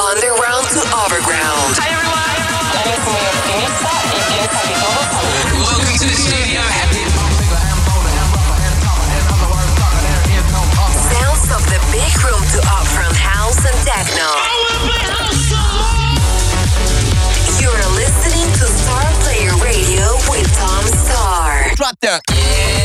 Underground to Overground. Hi everyone. Eres muy optimista y piensa que todo sale. Welcome to the studio. Sounds of the big room to upfront house and techno. You're listening to Star Player Radio with Tom Staar. Drop that. Star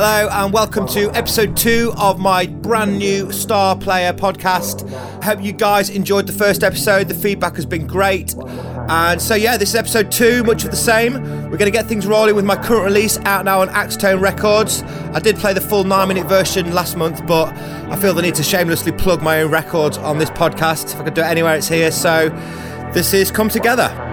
Hello and welcome to episode two of my brand new Star Player podcast. Hope you guys enjoyed the first episode. The feedback has been great. And so, yeah, this is episode two, much of the same. We're going to get things rolling with my current release out now on Axtone Records. I did play the full nine minute version last month, but I feel the need to shamelessly plug my own records on this podcast. If I could do it anywhere, it's here. So, this is Come Together.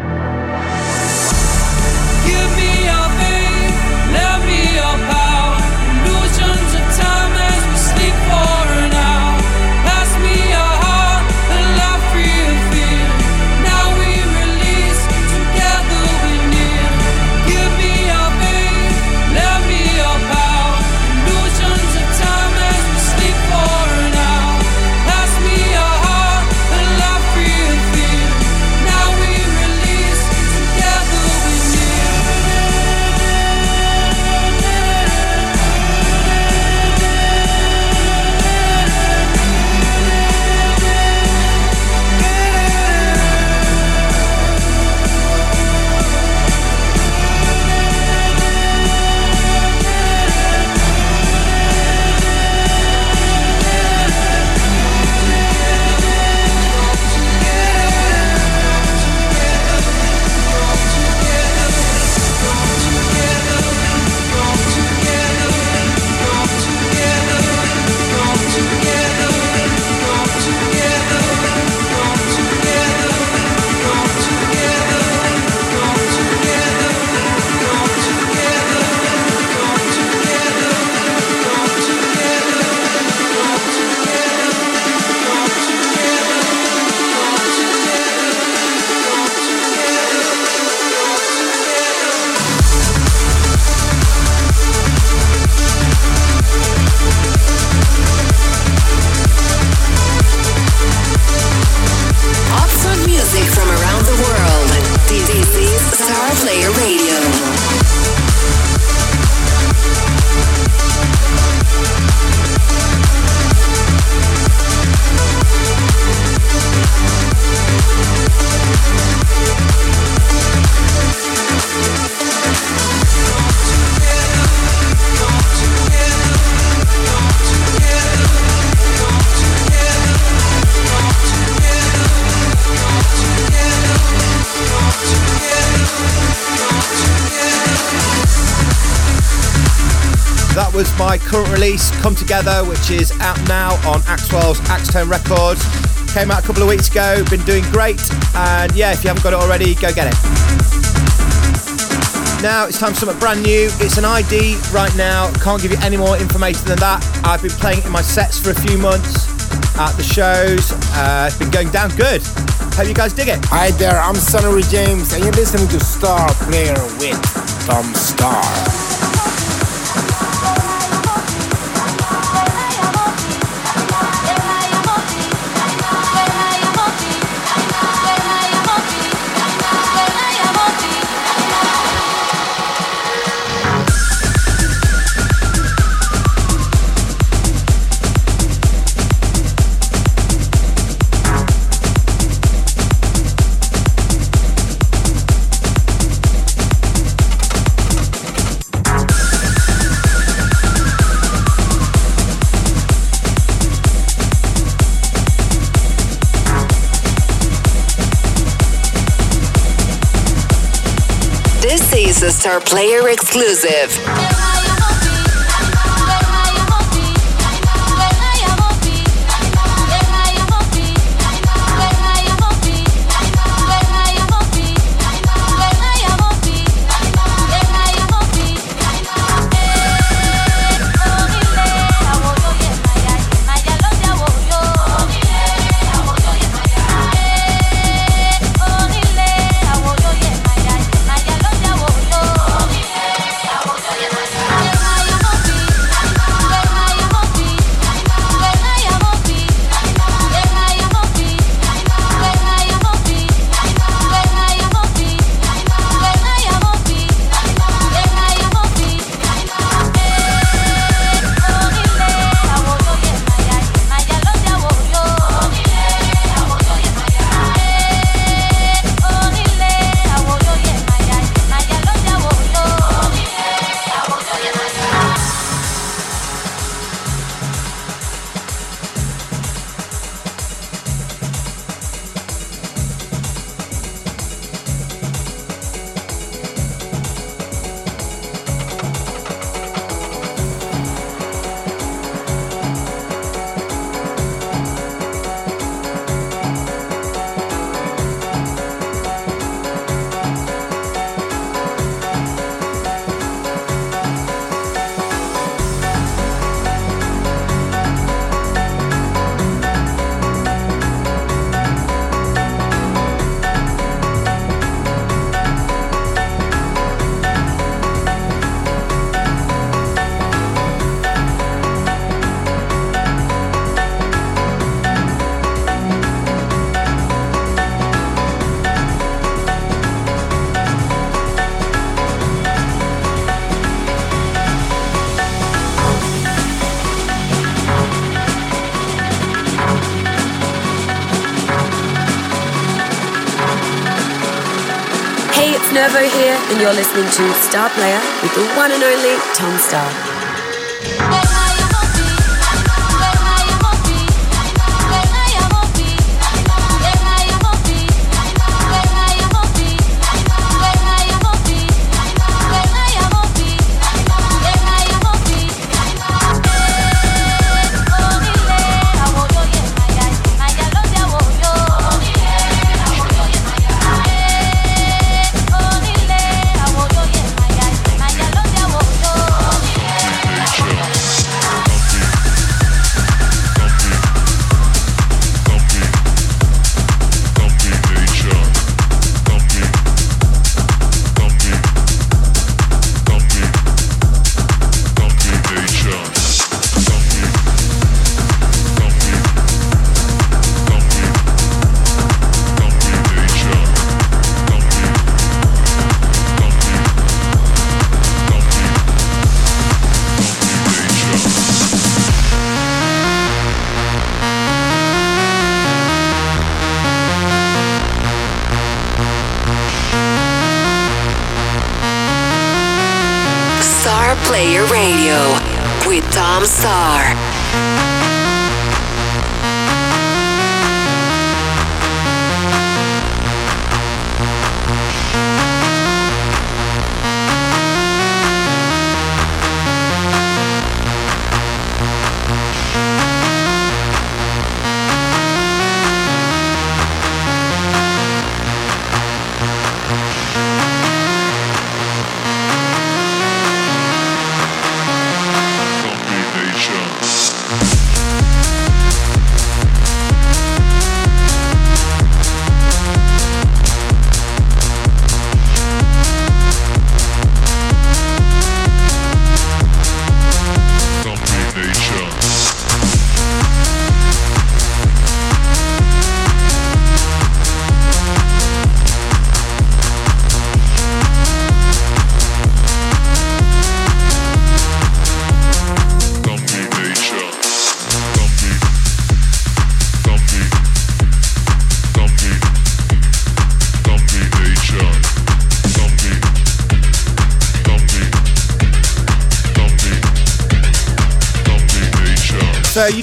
Release, Come Together, which is out now on Axwell's Axtone Records. Came out a couple of weeks ago, been doing great, and yeah, if you haven't got it already, go get it. Now it's time for something brand new. It's an ID right now. Can't give you any more information than that. I've been playing it in my sets for a few months at the shows. Uh, it's been going down good. Hope you guys dig it. Hi there, I'm Sonny James, and you're listening to Star Player with Tom Staar. Is a Star Player exclusive. And you're listening to Star Player with the one and only Tom Staar. So you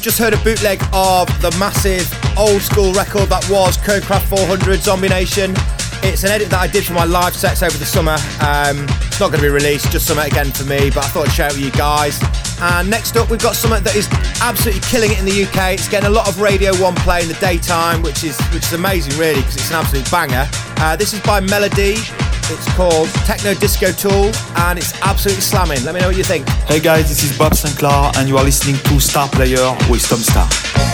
just heard a bootleg of the massive old school record that was Kernkraft 400 Zombie Nation. It's an edit that I did for my live sets over the summer. Um, it's not going to be released, just something again for me, but I thought I'd share it with you guys. And next up, we've got something that is absolutely killing it in the UK. It's getting a lot of Radio 1 play in the daytime, which is which is amazing, really, because it's an absolute banger. Uh, this is by Melody. It's called Techno Disco Tool and it's absolutely slamming. Let me know what you think. Hey guys, this is Bob Sinclar and you are listening to Star Player with Tom Staar.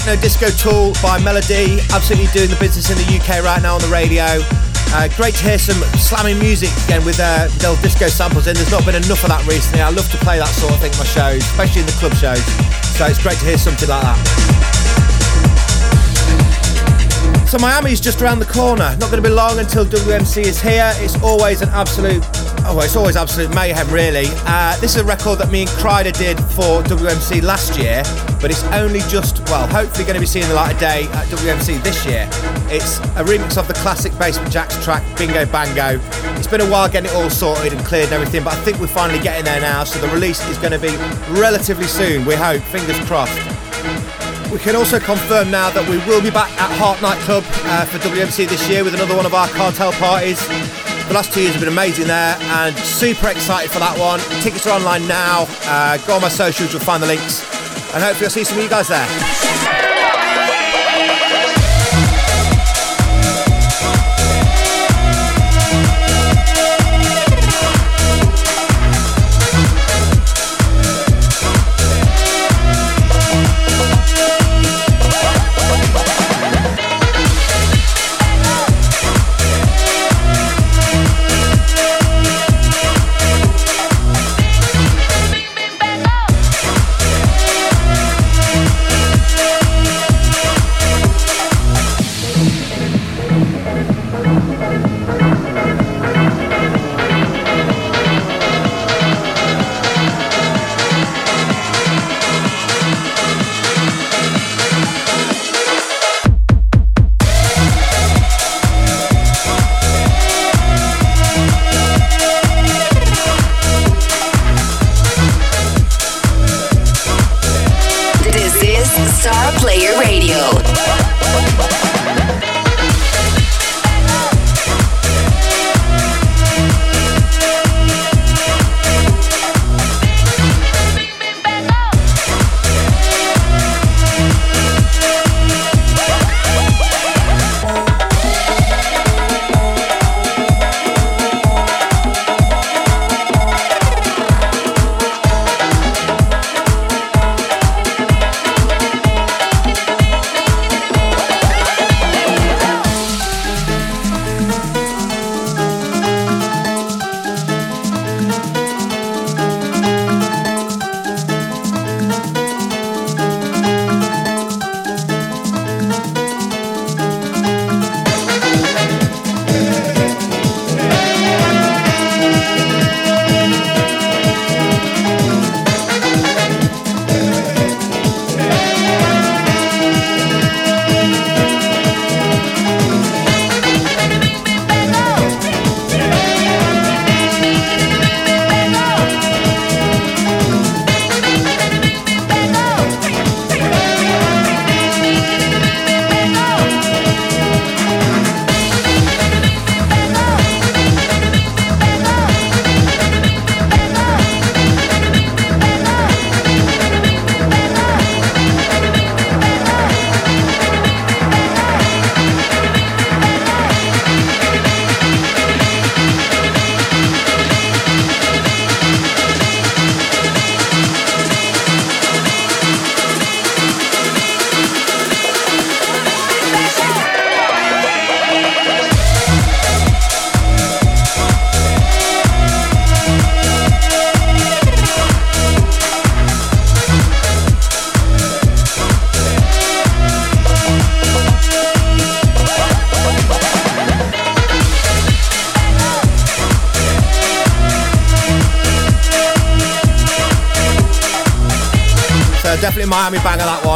Techno Disco Tool by Melody, absolutely doing the business in the UK right now on the radio. Uh, great to hear some slamming music again with uh, little disco samples in. There's not been enough of that recently. I love to play that sort of thing in my shows, especially in the club shows. So it's great to hear something like that. So Miami's just around the corner. Not going to be long until WMC is here. It's always an absolute, oh, it's always absolute mayhem, really. Uh, this is a record that me and Kryder did for WMC last year, but it's only just, well, hopefully going to be seeing the light of day at WMC this year. It's a remix of the classic Basement Jaxx track, Bingo Bango. It's been a while getting it all sorted and cleared and everything, but I think we're finally getting there now. So the release is going to be relatively soon, we hope. Fingers crossed. We can also confirm now that we will be back at Heart Nightclub uh, for WMC this year with another one of our cartel parties. The last two years have been amazing there and super excited for that one. Tickets are online now. Uh, go on my socials, you'll find the links. And hopefully I'll see some of you guys there.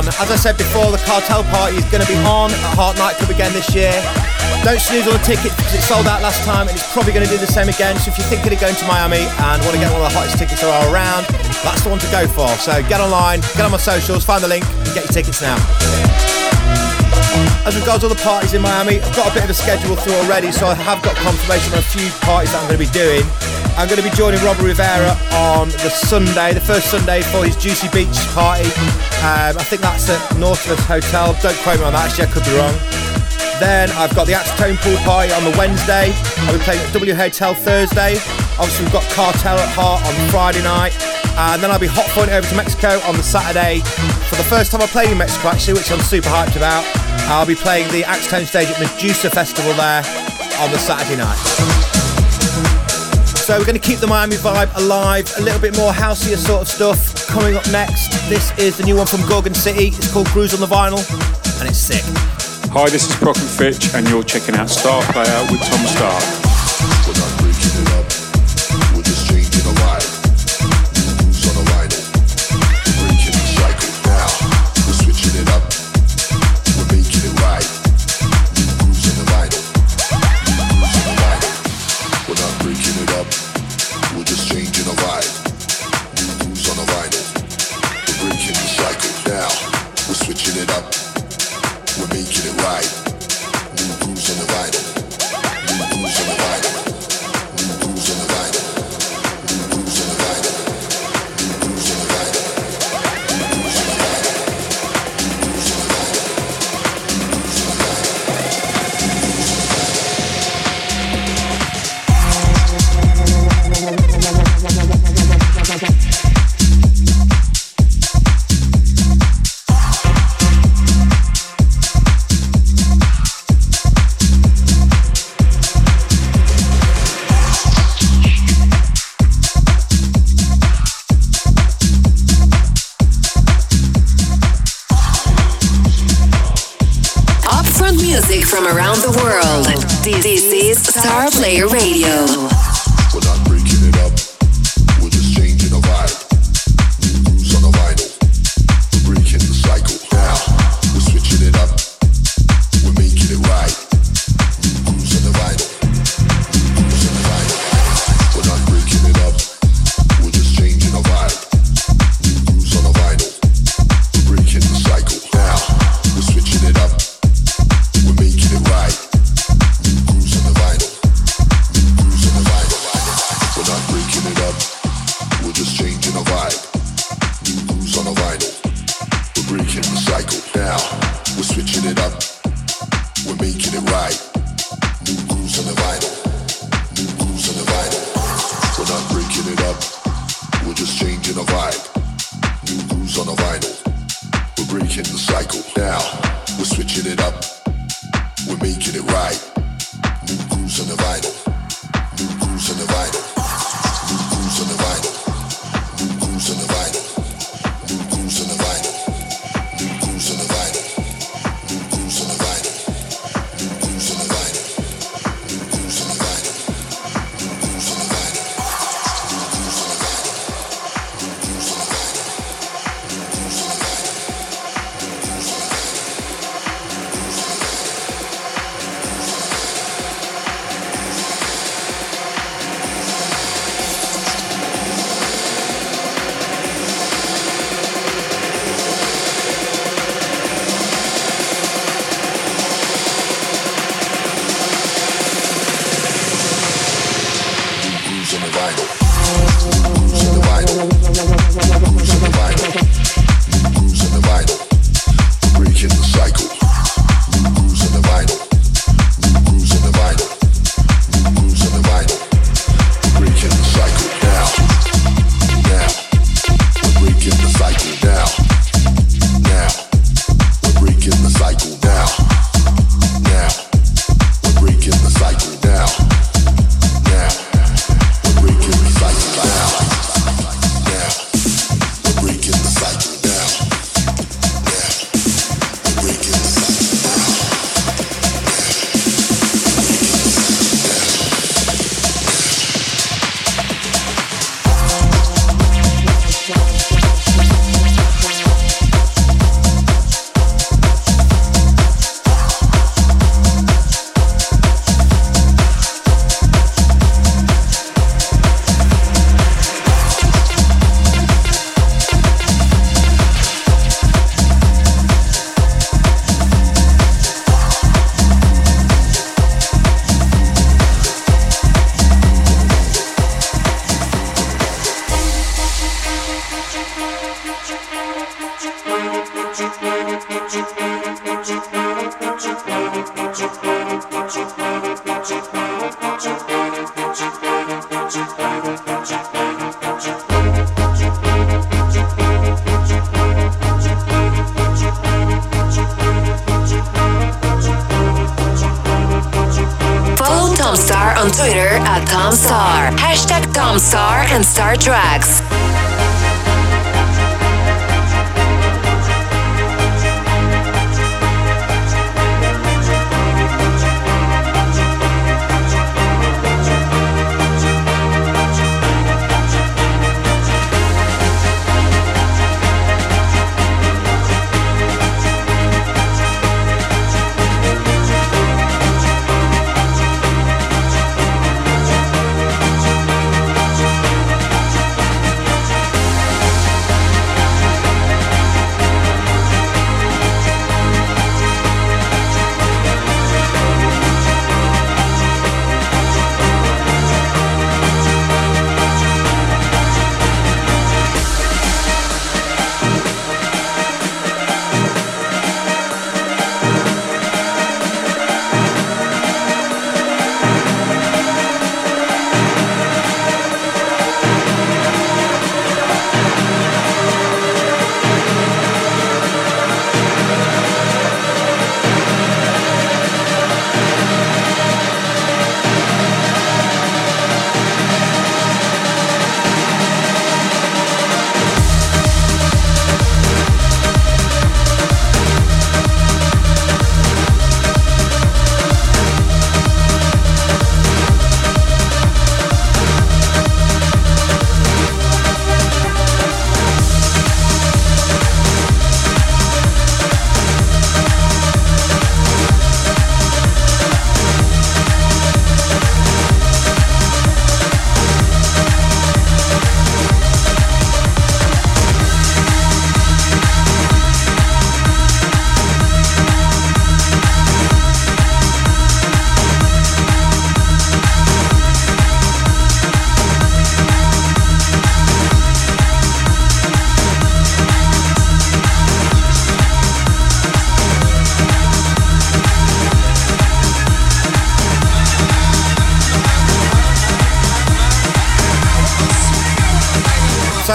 That one. As I said before, the cartel party is going to be on at Heart Nightclub again this year. Don't snooze on the tickets because it sold out last time and it's probably going to do the same again. So if you're thinking of going to Miami and want to get one of the hottest tickets there are around, that's the one to go for. So get online, get on my socials, find the link, and get your tickets now. As regards other parties in Miami, I've got a bit of a schedule through already, so I have got confirmation on a few parties that I'm going to be doing. I'm going to be joining Robbie Rivera on the Sunday, the first Sunday for his Juicy Beach party. Um, I think that's at Nautilus Hotel. Don't quote me on that, actually, I could be wrong. Then I've got the Axtone Pool Party on the Wednesday. I'll be playing at W Hotel Thursday. Obviously, we've got Cartel at Heart on Friday night. And then I'll be hot flying over to Mexico on the Saturday for the first time I played in Mexico, actually, which I'm super hyped about. I'll be playing the Axtone stage at Medusa Festival there on the Saturday night. So we're going to keep the Miami vibe alive, a little bit more houseier sort of stuff coming up next. This is the new one from Gorgon City. It's called Cruise on the Vinyl, and it's sick. Hi, this is Crockett Fitch, and you're checking out Star Player with Tom Staar.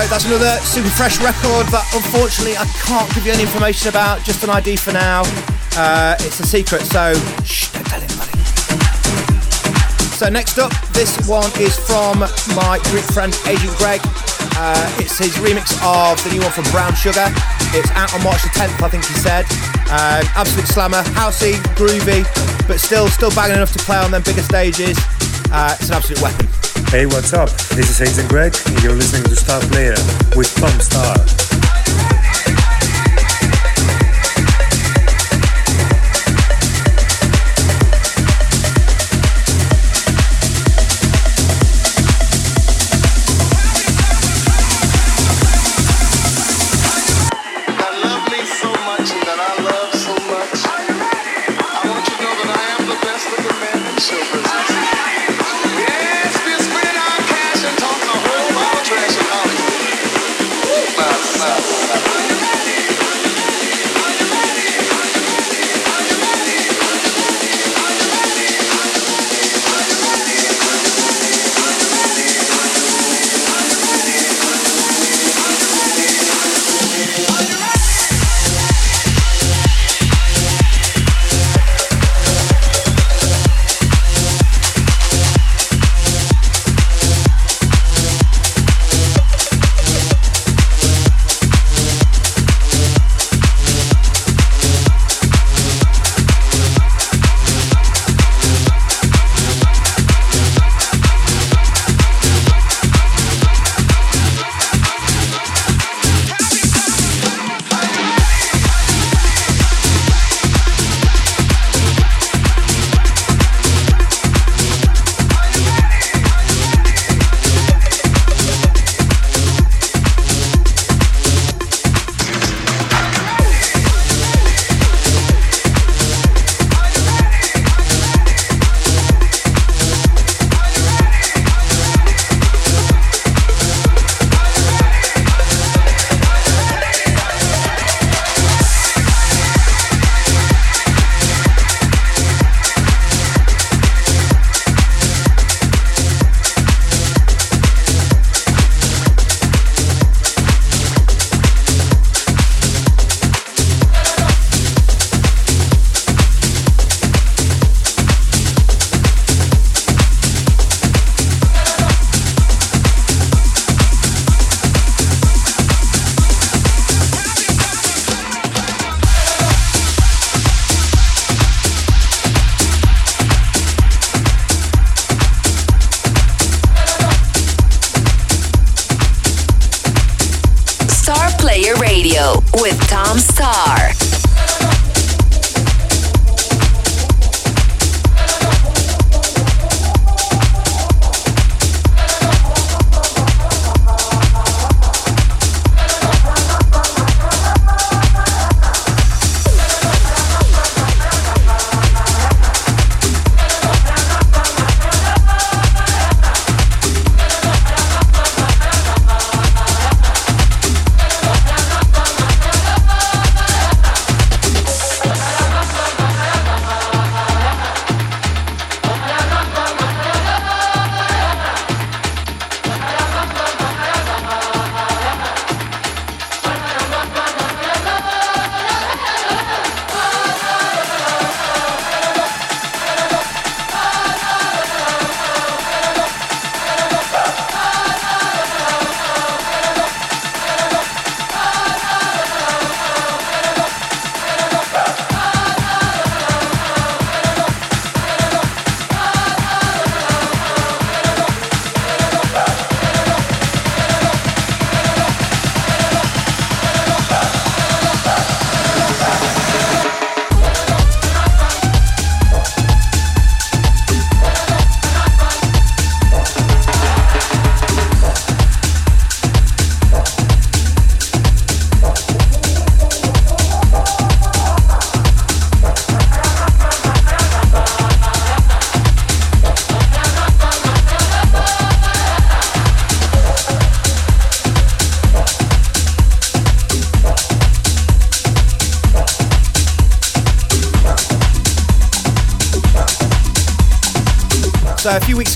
That's another super fresh record that unfortunately I can't give you any information about, just an ID for now. Uh, it's a secret, so shh, don't tell anybody. So next up, this one is from my Greek friend Agent Greg. Uh, it's his remix of the new one from Brown Sugar. It's out on March the 10th, I think he said. Um, absolute slammer, housey, groovy, but still, still banging enough to play on them bigger stages. Uh, it's an absolute weapon. Hey, what's up? This is Agent Greg, and you're listening to Star Player with Tom Staar.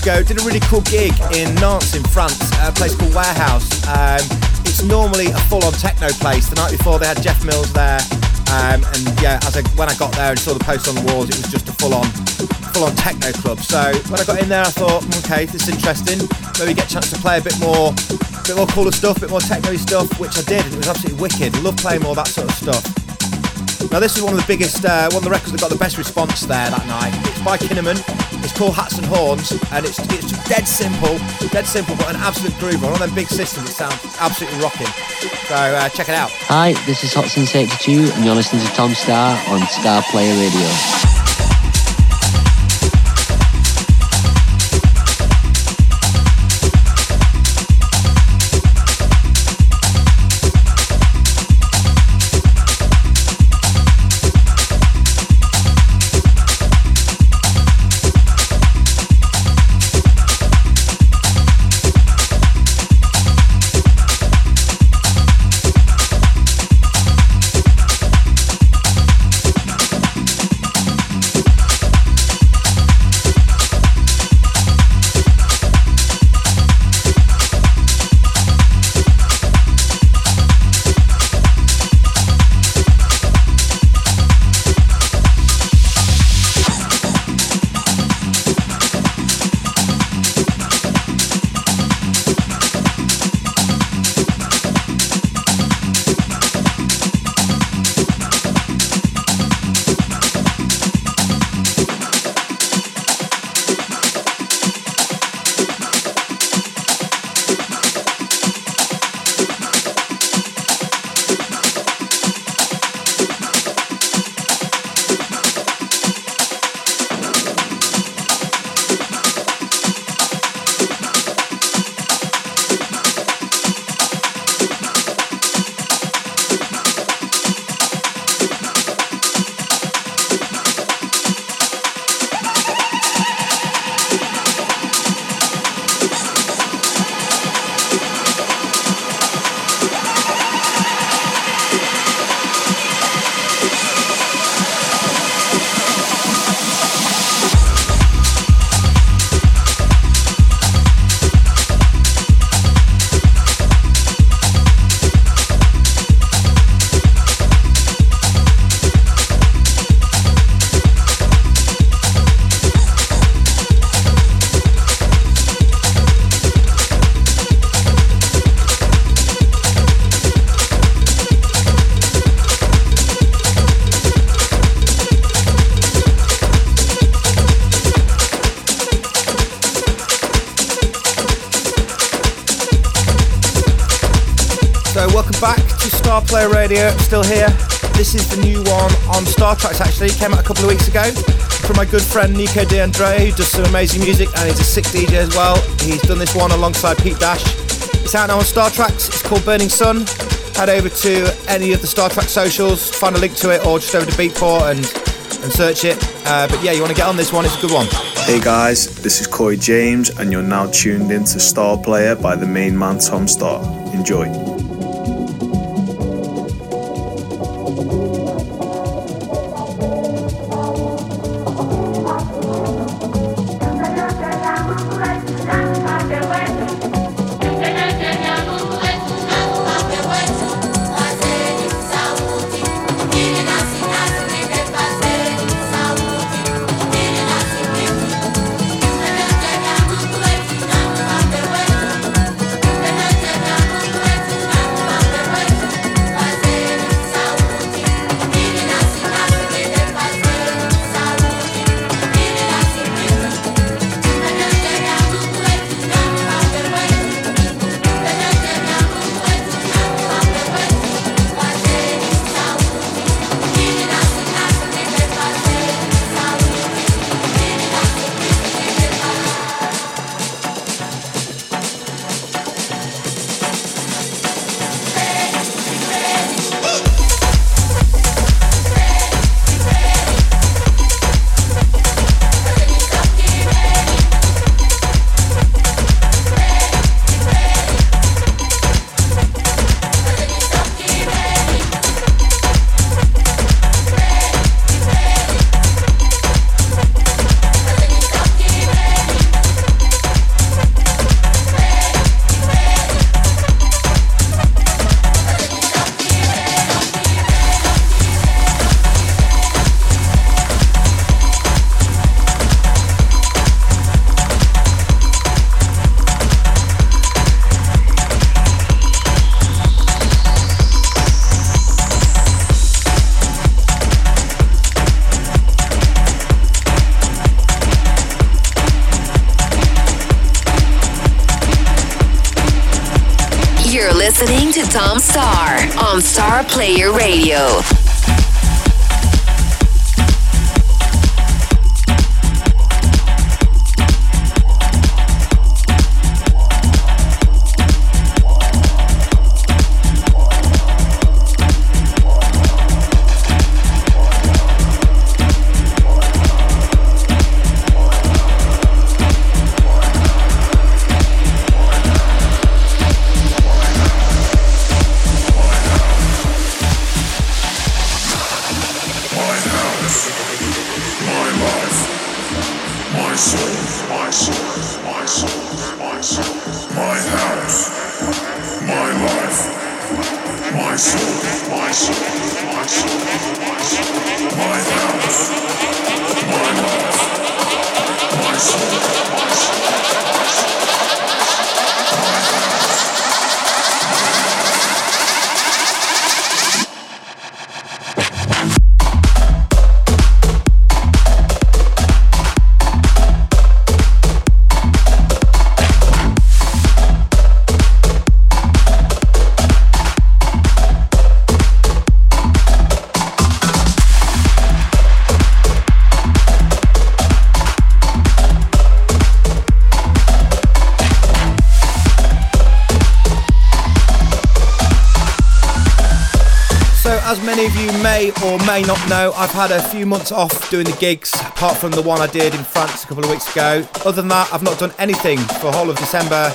Ago, did a really cool gig in Nantes in France, a place called Warehouse. Um, it's normally a full-on techno place. The night before, they had Jeff Mills there, um, and yeah, as I, when I got there and saw the post on the walls, it was just a full-on, full-on techno club. So when I got in there, I thought, "Mm, okay, this is interesting. Maybe get a chance to play a bit more, a bit more cooler stuff, a bit more techno stuff, which I did, and it was absolutely wicked. Love playing all that sort of stuff. Now this is one of the biggest, uh, one of the records that got the best response there that night. It's by Kinnaman. Called Hats and Horns, and it's it's dead simple, dead simple, but an absolute groover. One of them big systems that sounds absolutely rocking. So uh, check it out. Hi, this is Sense 82, and you're listening to Tom Staar on Star Player Radio. Actually, came out a couple of weeks ago from my good friend Nico de Andrea, who does some amazing music and he's a sick DJ as well. He's done this one alongside Pete Dash. It's out now on Staar Traxx. It's called Burning Sun. Head over to any of the Staar Traxx socials, find a link to it, or just over to Beatport and and search it. Uh, but yeah, you want to get on this one? It's a good one. Hey guys, this is Corey James, and you're now tuned in to Staar Player by the main man Tom Staar. Enjoy. Tom Staar on Staar Player Radio. Not know, I've had a few months off doing the gigs, apart from the one I did in France a couple of weeks ago. Other than that, I've not done anything for the whole of December,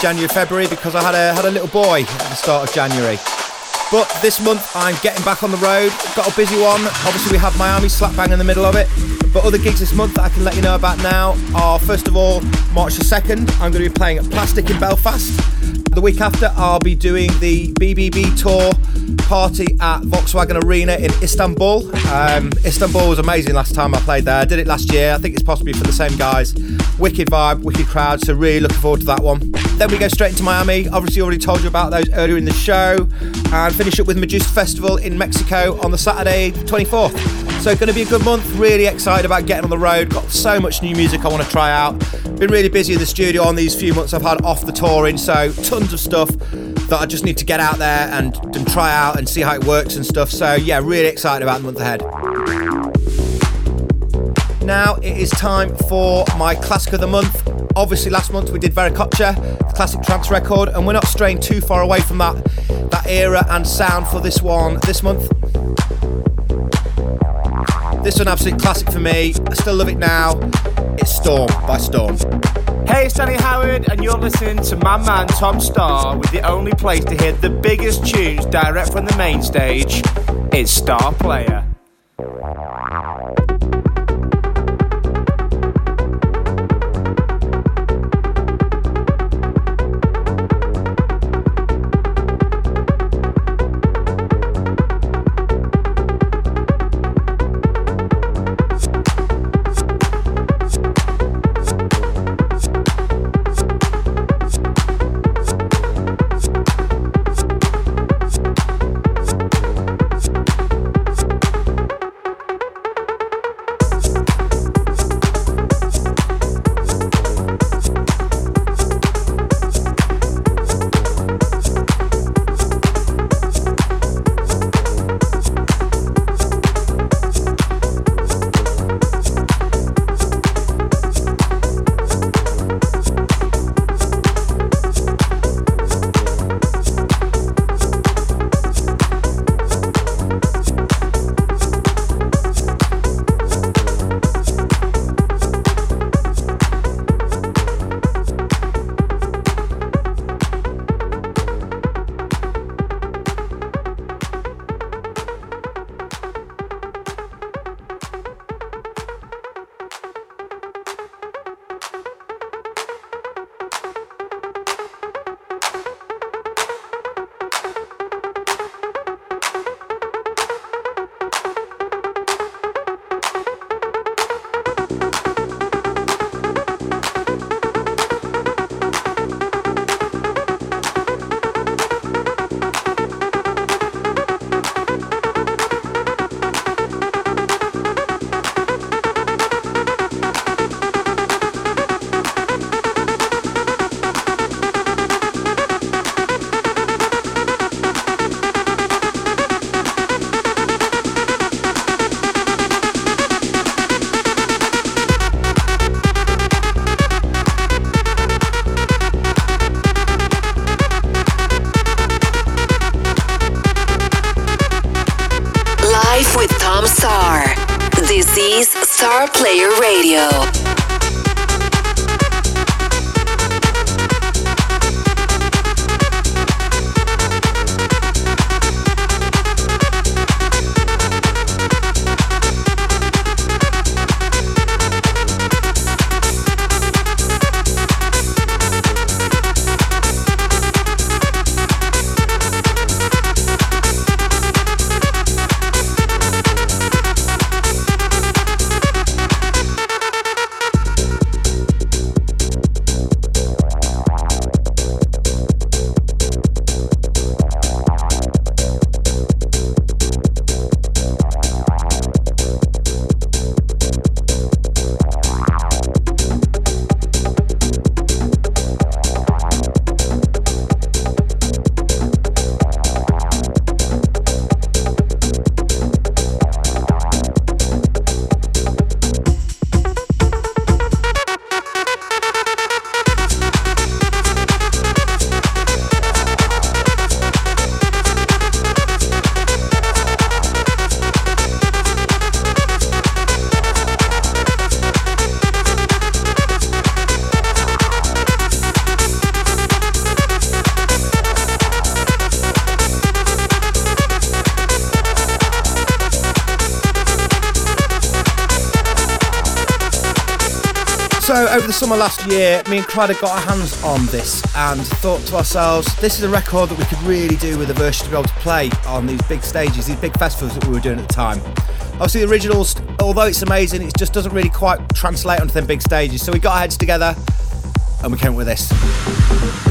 January, February because I had a had a little boy at the start of January. But this month I'm getting back on the road. Got a busy one. Obviously we have Miami slap bang in the middle of it. But other gigs this month that I can let you know about now are first of all March the 2nd. I'm going to be playing at Plastic in Belfast. The week after I'll be doing the BBB tour party at Volkswagen Arena in Istanbul. Um, Istanbul was amazing last time I played there. I did it last year. I think it's possibly for the same guys. Wicked vibe, wicked crowd. So really looking forward to that one. Then we go straight into Miami. Obviously already told you about those earlier in the show. And finish up with Medusa Festival in Mexico on the Saturday 24th. So it's going to be a good month. Really excited about getting on the road. Got so much new music I want to try out. Been really busy in the studio on these few months I've had off the touring. So tons of stuff that I just need to get out there and, and try out and see how it works and stuff. So yeah, really excited about the month ahead. Now it is time for my classic of the month. Obviously, last month we did Veracocha, the classic trance record, and we're not straying too far away from that that era and sound for this one this month. This one absolute classic for me. I still love it now. It's Storm by Storm. Hey, it's Danny Howard, and you're listening to my man Tom Staar with the only place to hear the biggest tunes direct from the main stage. It's Staar Player. Summer last year, me and Kryder got our hands on this and thought to ourselves, this is a record that we could really do with a version to be able to play on these big stages, these big festivals that we were doing at the time. Obviously, the originals, although it's amazing, it just doesn't really quite translate onto them big stages. So we got our heads together and we came up with this.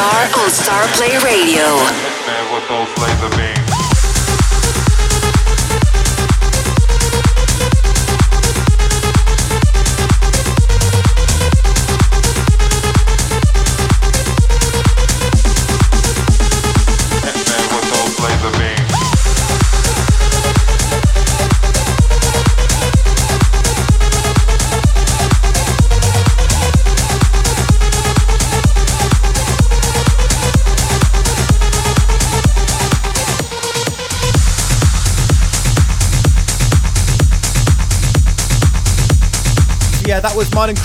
Staar on Staar Play Radio. Yeah, that was mine and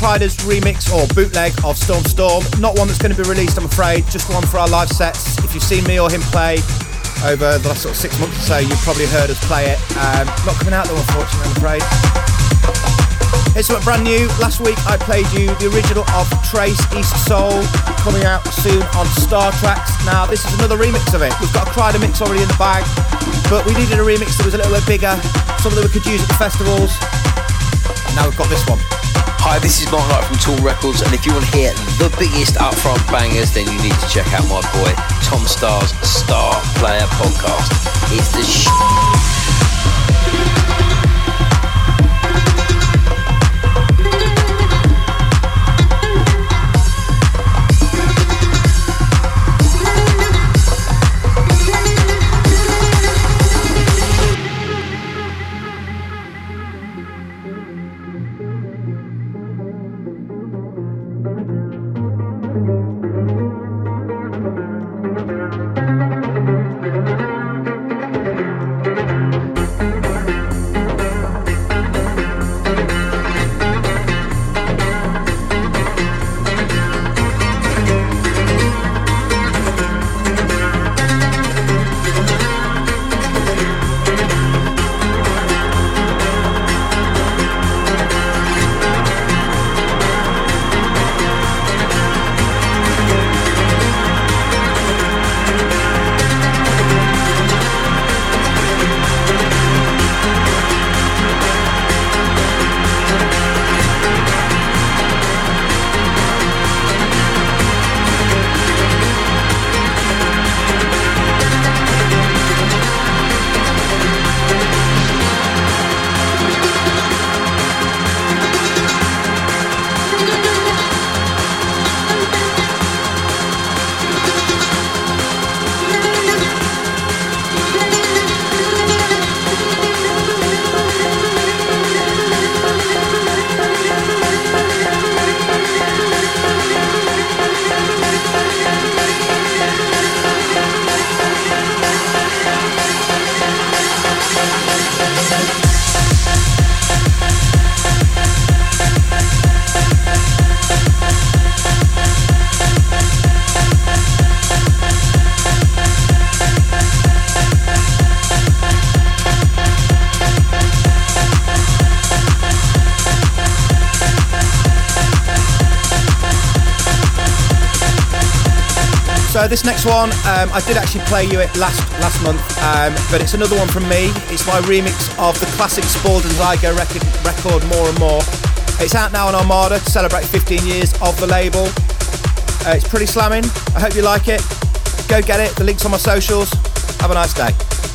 remix or bootleg of Storm Storm. Not one that's going to be released, I'm afraid. Just one for our live sets. If you've seen me or him play over the last sort of six months or so, you've probably heard us play it. Um, not coming out though, unfortunately, I'm afraid. It's something brand new. Last week I played you the original of Trace East Soul, coming out soon on Staar Traxx. Now this is another remix of it. We've got a Kryder mix already in the bag, but we needed a remix that was a little bit bigger, something that we could use at the festivals. Now we've got this one. Hi, this is Mark Knight from Toolroom Records, and if you want to hear the biggest upfront bangers, then you need to check out my boy Tom Staar's Staar Player Podcast. It's the sh- one, um, I did actually play you it last last month, um, but it's another one from me. It's my remix of the classic Spalding Zygo record, record More and More. It's out now on Armada to celebrate 15 years of the label. Uh, it's pretty slamming. I hope you like it. Go get it. The link's on my socials. Have a nice day.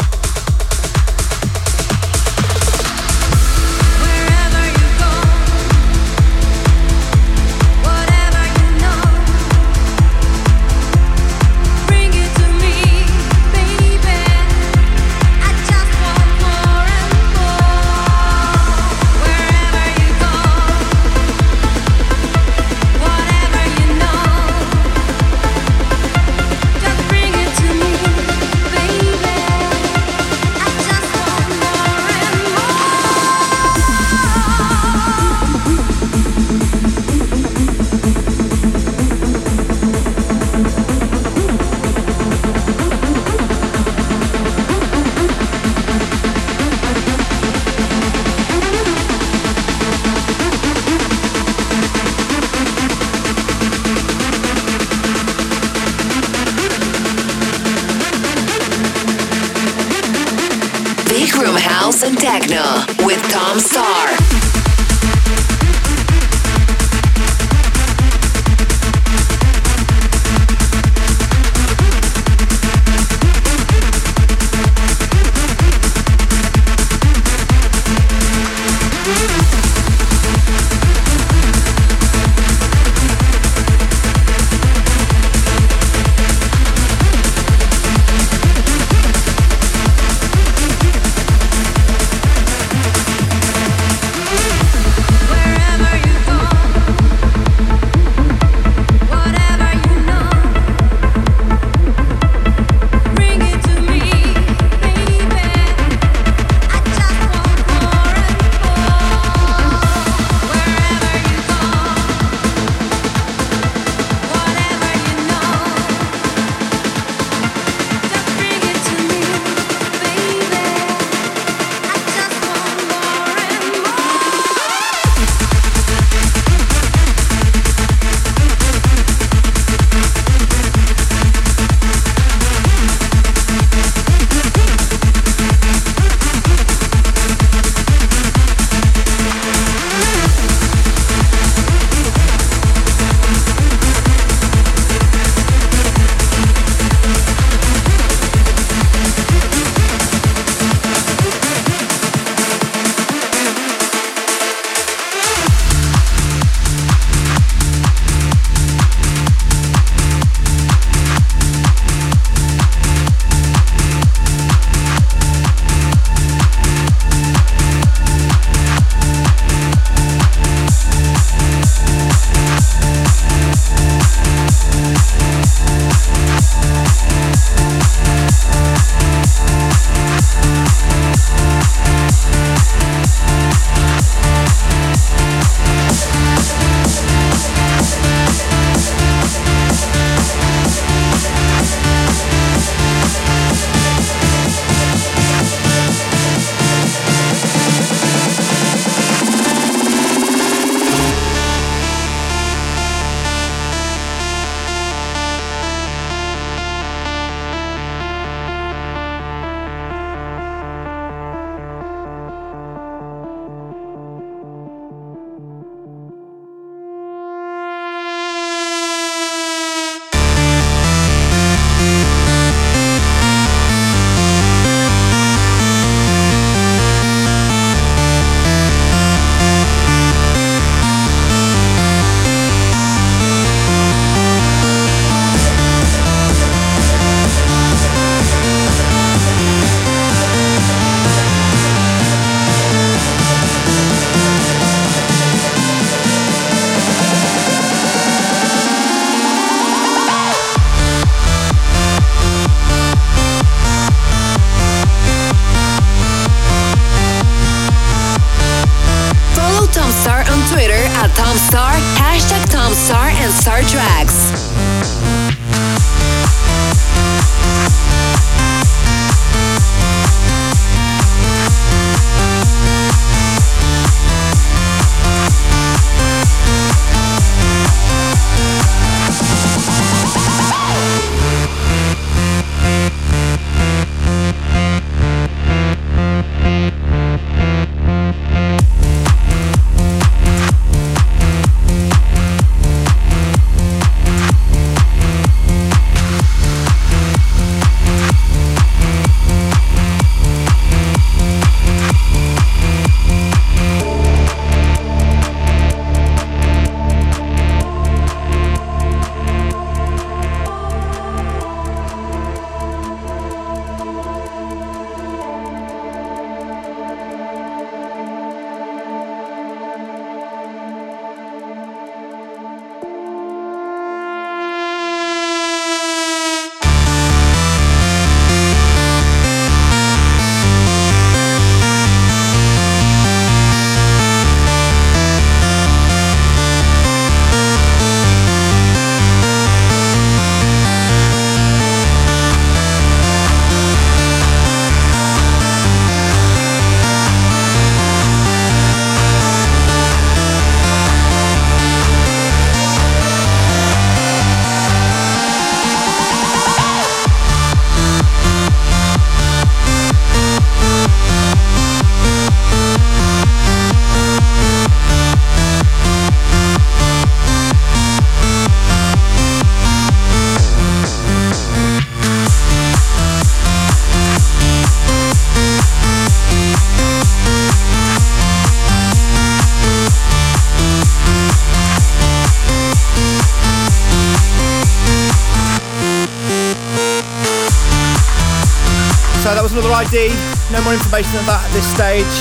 ID. No more information than that at this stage.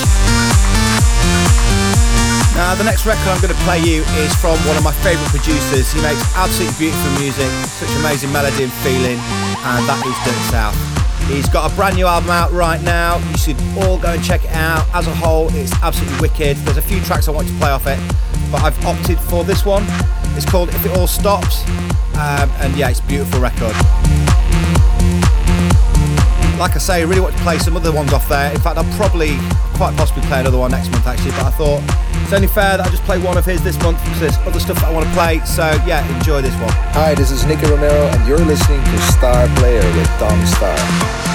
Now, the next record I'm going to play you is from one of my favourite producers. He makes absolutely beautiful music, such amazing melody and feeling, and that is Dirty South. He's got a brand new album out right now. You should all go and check it out. As a whole, it's absolutely wicked. There's a few tracks I want to play off it, but I've opted for this one. It's called If It All Stops, um, and yeah, it's a beautiful record. Like I say, I really want to play some other ones off there. In fact, I'll probably, quite possibly play another one next month actually, but I thought it's only fair that I just play one of his this month because there's other stuff that I want to play. So yeah, enjoy this one. Hi, this is Nicky Romero, and you're listening to Staar Player with Tom Staar.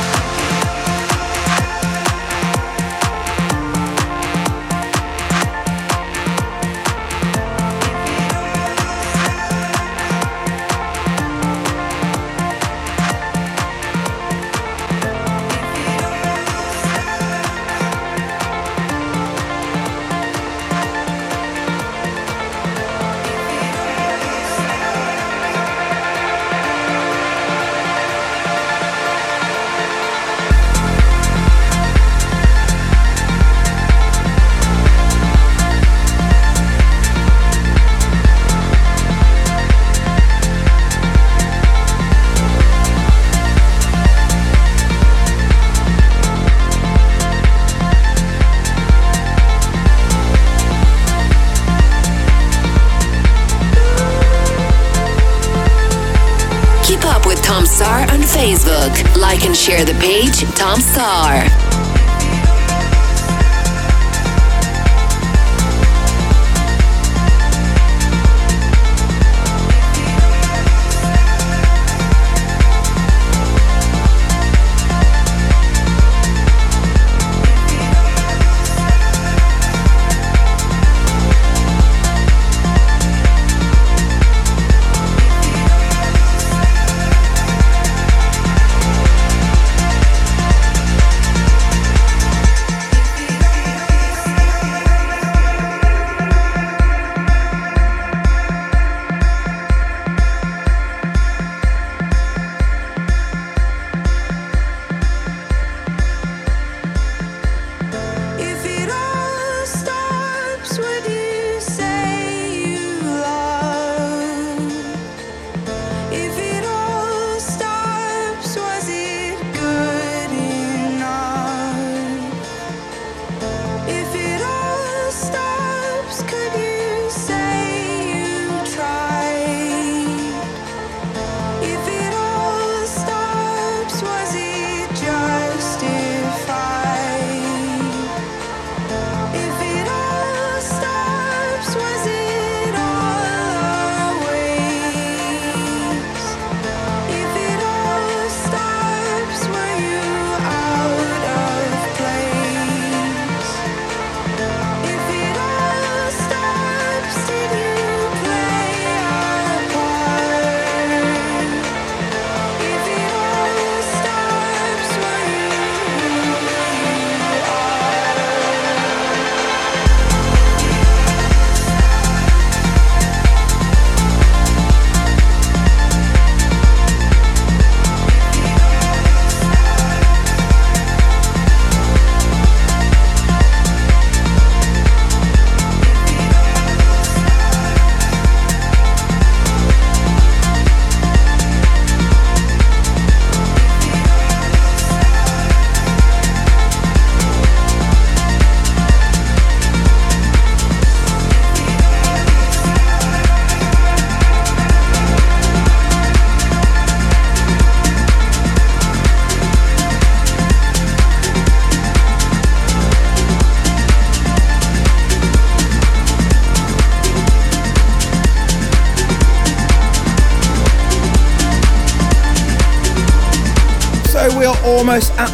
Facebook. Like and share the page Tom Staar.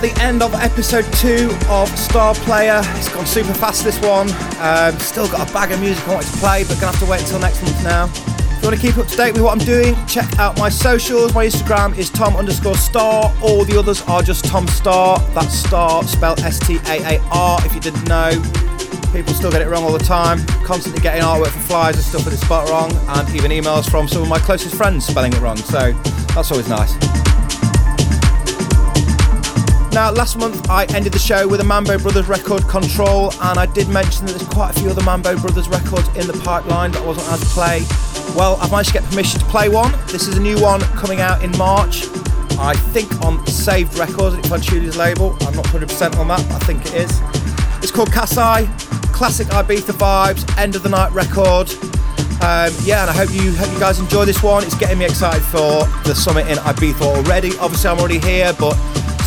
The end of episode two of Staar Player. It's gone super fast this one. Um, still got a bag of music I wanted to play, but gonna have to wait until next month now. If you want to keep up to date with what I'm doing, check out my socials. My Instagram is Tom underscore star. All the others are just Tom Staar. That's star spelled S T A A R if you didn't know. People still get it wrong all the time. Constantly getting artwork for flyers and stuff with it spot wrong, and even emails from some of my closest friends spelling it wrong. So that's always nice. Now, last month I ended the show with a Mambo Brothers record, Control, and I did mention that there's quite a few other Mambo Brothers records in the pipeline that I wasn't allowed to play. Well, I've managed to get permission to play one. This is a new one coming out in March. I think on Saved Records, it's on Julia's label. I'm not 100% on that, I think it is. It's called Kasai, classic Ibiza vibes, end of the night record. Um, yeah, and I hope you hope you guys enjoy this one. It's getting me excited for the summit in Ibiza already. Obviously, I'm already here, but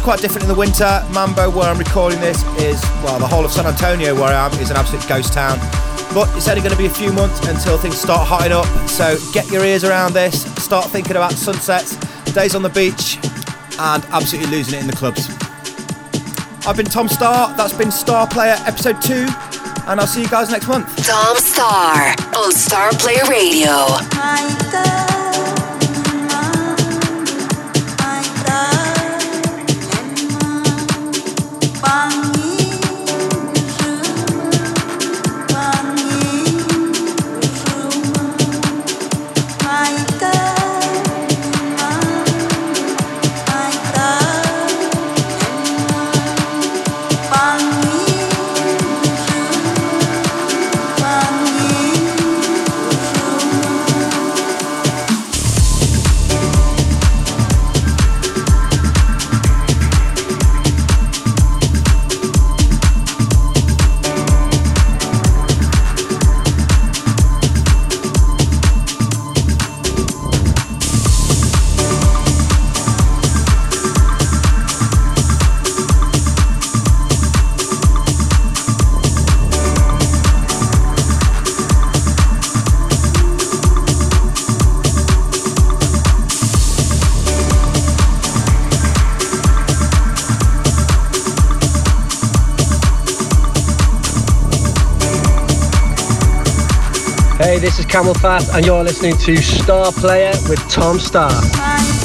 quite different in the winter. Mambo, where I'm recording this, is well, the whole of San Antonio, where I am, is an absolute ghost town. But it's only going to be a few months until things start hotting up. So get your ears around this. Start thinking about sunsets, days on the beach, and absolutely losing it in the clubs. I've been Tom Staar. That's been Staar Player episode two, and I'll see you guys next month. Tom Staar on Staar Player Radio. Hey, Camelphat, and you're listening to Staar Player with Tom Staar.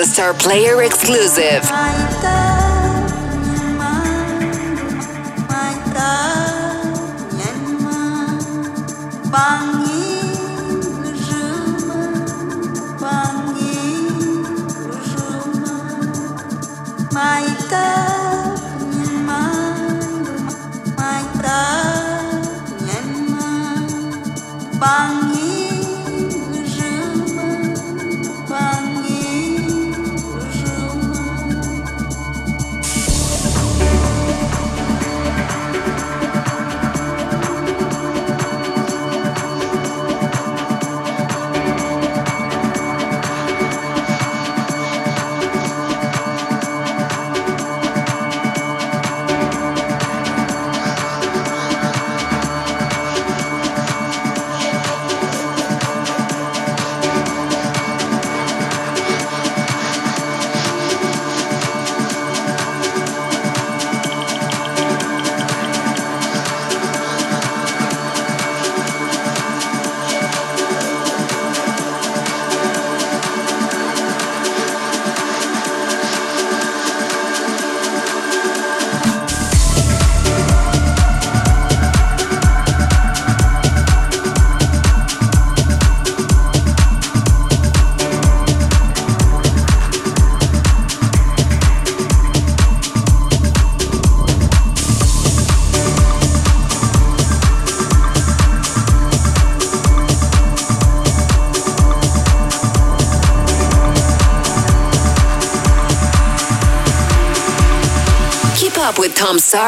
Staar Player exclusive.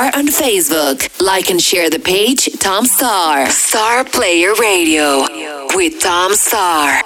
Staar on Facebook. Like and share the page Tom Staar. Staar Player Radio with Tom Staar.